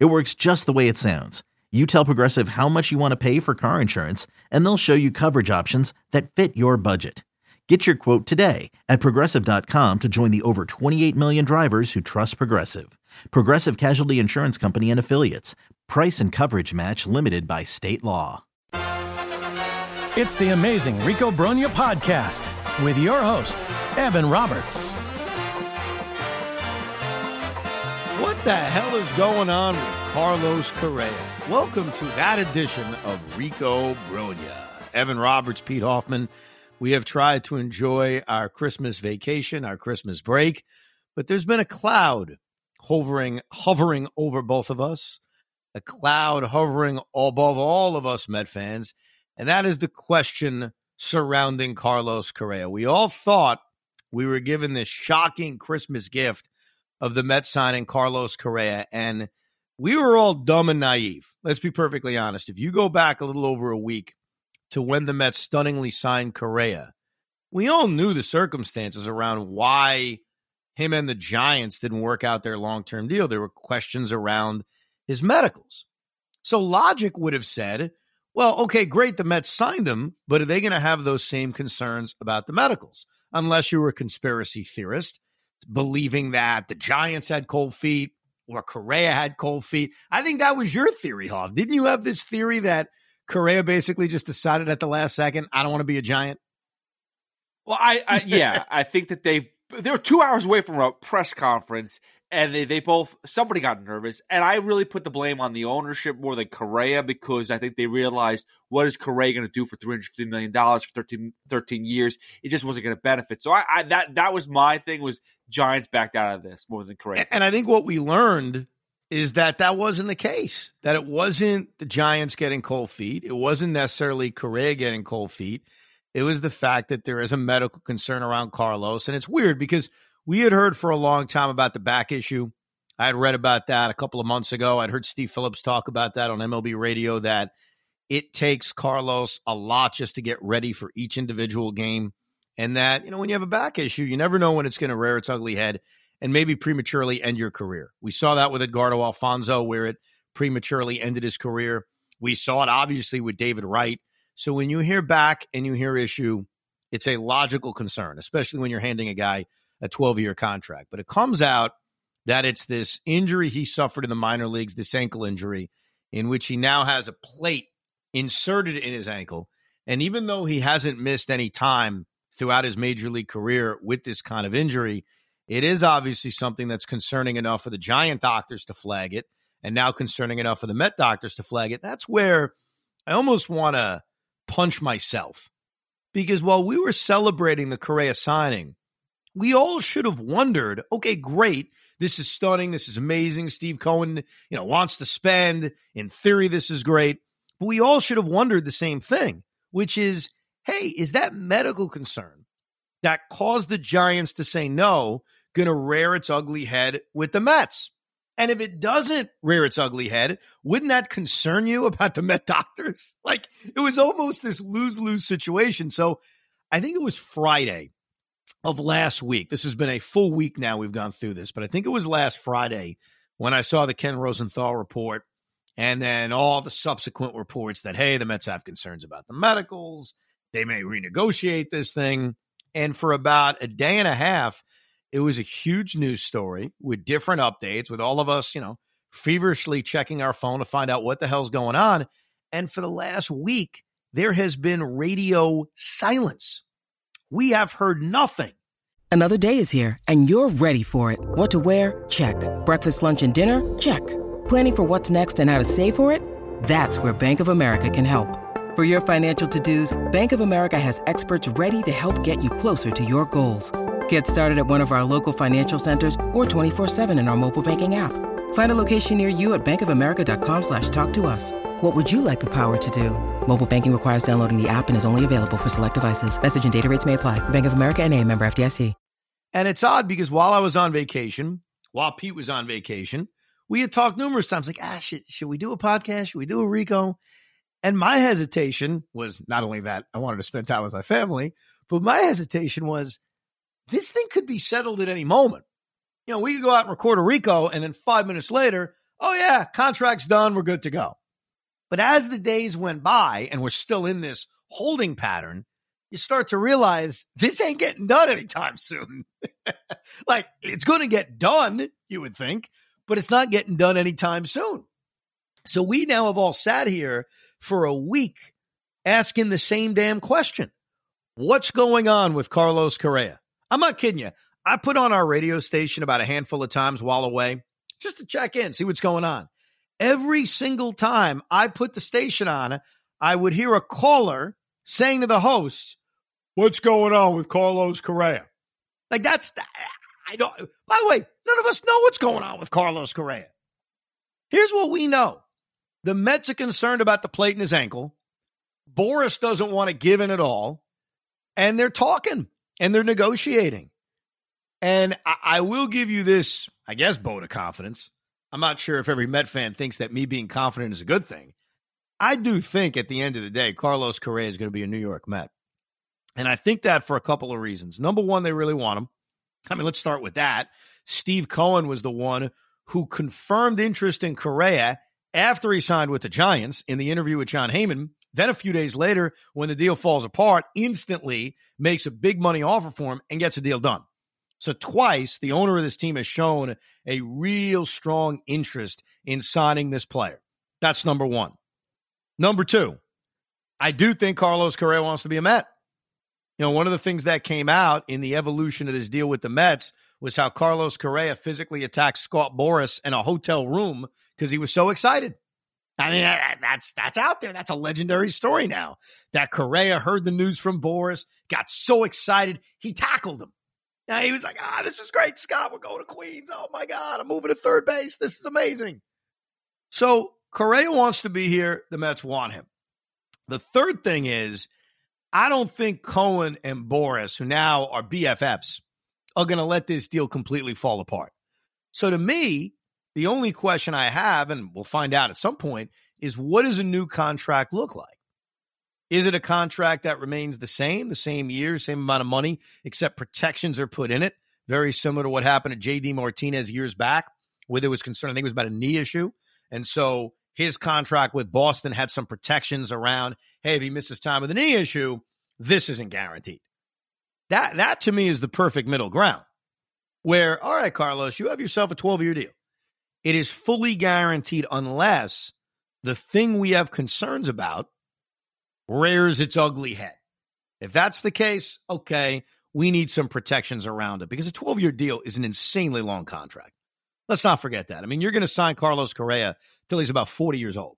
It works just the way it sounds. You tell Progressive how much you want to pay for car insurance, and they'll show you coverage options that fit your budget. Get your quote today at progressive.com to join the over 28 million drivers who trust Progressive. Progressive Casualty Insurance Company and Affiliates. Price and coverage match limited by state law. It's the amazing Rico Brogna podcast with your host, Evan Roberts. What the hell is going on with Carlos Correa? Welcome to that edition of Rico Brogna. Evan Roberts, Pete Hoffman. We have tried to enjoy our Christmas vacation, our Christmas break, but there's been a cloud hovering hovering over both of us, a cloud hovering above all of us Met fans, and that is the question surrounding Carlos Correa. We all thought we were given this shocking Christmas gift of the Mets signing Carlos Correa. And we were all dumb and naive. Let's be perfectly honest. If you go back a little over a week to when the Mets stunningly signed Correa, we all knew the circumstances around why him and the Giants didn't work out their long term deal. There were questions around his medicals. So logic would have said, well, okay, great, the Mets signed him, but are they going to have those same concerns about the medicals? Unless you were a conspiracy theorist believing that the Giants had cold feet or Correa had cold feet. I think that was your theory, Hoff. Didn't you have this theory that Correa basically just decided at the last second, I don't want to be a Giant? Well, I, I yeah, I think that they they were two hours away from a press conference, and they, they both somebody got nervous, and I really put the blame on the ownership more than Correa because I think they realized what is Correa going to do for three hundred fifty million dollars for 13, 13, years? It just wasn't going to benefit. So I, I that that was my thing was Giants backed out of this more than Correa. And I think what we learned is that that wasn't the case. That it wasn't the Giants getting cold feet. It wasn't necessarily Correa getting cold feet. It was the fact that there is a medical concern around Carlos. And it's weird because we had heard for a long time about the back issue. I had read about that a couple of months ago. I'd heard Steve Phillips talk about that on MLB radio that it takes Carlos a lot just to get ready for each individual game. And that, you know, when you have a back issue, you never know when it's going to rear its ugly head and maybe prematurely end your career. We saw that with Edgardo Alfonzo, where it prematurely ended his career. We saw it obviously with David Wright. So when you hear back and you hear issue, it's a logical concern, especially when you're handing a guy a 12 year contract. But it comes out that it's this injury he suffered in the minor leagues, this ankle injury, in which he now has a plate inserted in his ankle. And even though he hasn't missed any time throughout his major league career with this kind of injury, it is obviously something that's concerning enough for the Giant doctors to flag it, and now concerning enough for the Met doctors to flag it. That's where I almost want to punch myself because while we were celebrating the Correa signing, we all should have wondered okay, great. This is stunning. This is amazing. Steve Cohen, you know, wants to spend. In theory, this is great. But we all should have wondered the same thing, which is hey, is that medical concern that caused the Giants to say no going to rear its ugly head with the Mets? And if it doesn't rear its ugly head, wouldn't that concern you about the Met doctors? Like it was almost this lose lose situation. So I think it was Friday of last week. This has been a full week now. We've gone through this, but I think it was last Friday when I saw the Ken Rosenthal report and then all the subsequent reports that, hey, the Mets have concerns about the medicals. They may renegotiate this thing. And for about a day and a half, it was a huge news story with different updates, with all of us, you know, feverishly checking our phone to find out what the hell's going on. And for the last week, there has been radio silence. We have heard nothing. Another day is here, and you're ready for it. What to wear? Check. Breakfast, lunch, and dinner? Check. Planning for what's next and how to save for it? That's where Bank of America can help. For your financial to-dos, Bank of America has experts ready to help get you closer to your goals. Get started at one of our local financial centers or 24-7 in our mobile banking app. Find a location near you at bankofamerica.com slash talk to us. What would you like the power to do? Mobile banking requires downloading the app and is only available for select devices. Message and data rates may apply. Bank of America and a member FDIC. And it's odd because while I was on vacation, while Pete was on vacation, we had talked numerous times like, ah, should, should we do a podcast? Should we do a Rico? And my hesitation was not only that I wanted to spend time with my family, but my hesitation was this thing could be settled at any moment. You know, we could go out and record a Rico, and then five minutes later, oh, yeah, contract's done. We're good to go. But as the days went by and we're still in this holding pattern, you start to realize this ain't getting done anytime soon. like it's going to get done, you would think, but it's not getting done anytime soon. So we now have all sat here for a week asking the same damn question. What's going on with Carlos Correa? I'm not kidding you. I put on our radio station about a handful of times while away just to check in, see what's going on. Every single time I put the station on, I would hear a caller saying to the host, What's going on with Carlos Correa? Like that's I don't by the way, none of us know what's going on with Carlos Correa. Here's what we know. The Mets are concerned about the plate in his ankle. Boras doesn't want to give in at all. And they're talking and they're negotiating. And I, I will give you this, I guess, vote of confidence. I'm not sure if every Met fan thinks that me being confident is a good thing. I do think at the end of the day, Carlos Correa is going to be a New York Met. And I think that for a couple of reasons. Number one, they really want him. I mean, let's start with that. Steve Cohen was the one who confirmed interest in Correa after he signed with the Giants in the interview with Jon Heyman. Then a few days later, when the deal falls apart, instantly makes a big money offer for him and gets a deal done. So twice the owner of this team has shown a real strong interest in signing this player. That's number one. Number two, I do think Carlos Correa wants to be a Met. You know, one of the things that came out in the evolution of this deal with the Mets was how Carlos Correa physically attacked Scott Boras in a hotel room because he was so excited. I mean, that's that's out there. That's a legendary story now. That Correa heard the news from Boras, got so excited, he tackled him. Now he was like, "Ah, this is great, Scott. We're going to Queens. Oh my God, I'm moving to third base. This is amazing." So Correa wants to be here. The Mets want him. The third thing is I don't think Cohen and Boras, who now are BFFs, are going to let this deal completely fall apart. So to me, the only question I have, and we'll find out at some point, is what does a new contract look like? Is it a contract that remains the same, the same year, same amount of money, except protections are put in it? Very similar to what happened to JD Martinez years back, where there was concern. I think it was about a knee issue. And so his contract with Boston had some protections around, hey, if he misses time with a knee issue, this isn't guaranteed. That that to me is the perfect middle ground. Where, all right, Carlos, you have yourself a 12 year deal. It is fully guaranteed unless the thing we have concerns about rears its ugly head. If that's the case, okay, we need some protections around it because a 12 year deal is an insanely long contract. Let's not forget that. I mean, you're going to sign Carlos Correa till he's about 40 years old.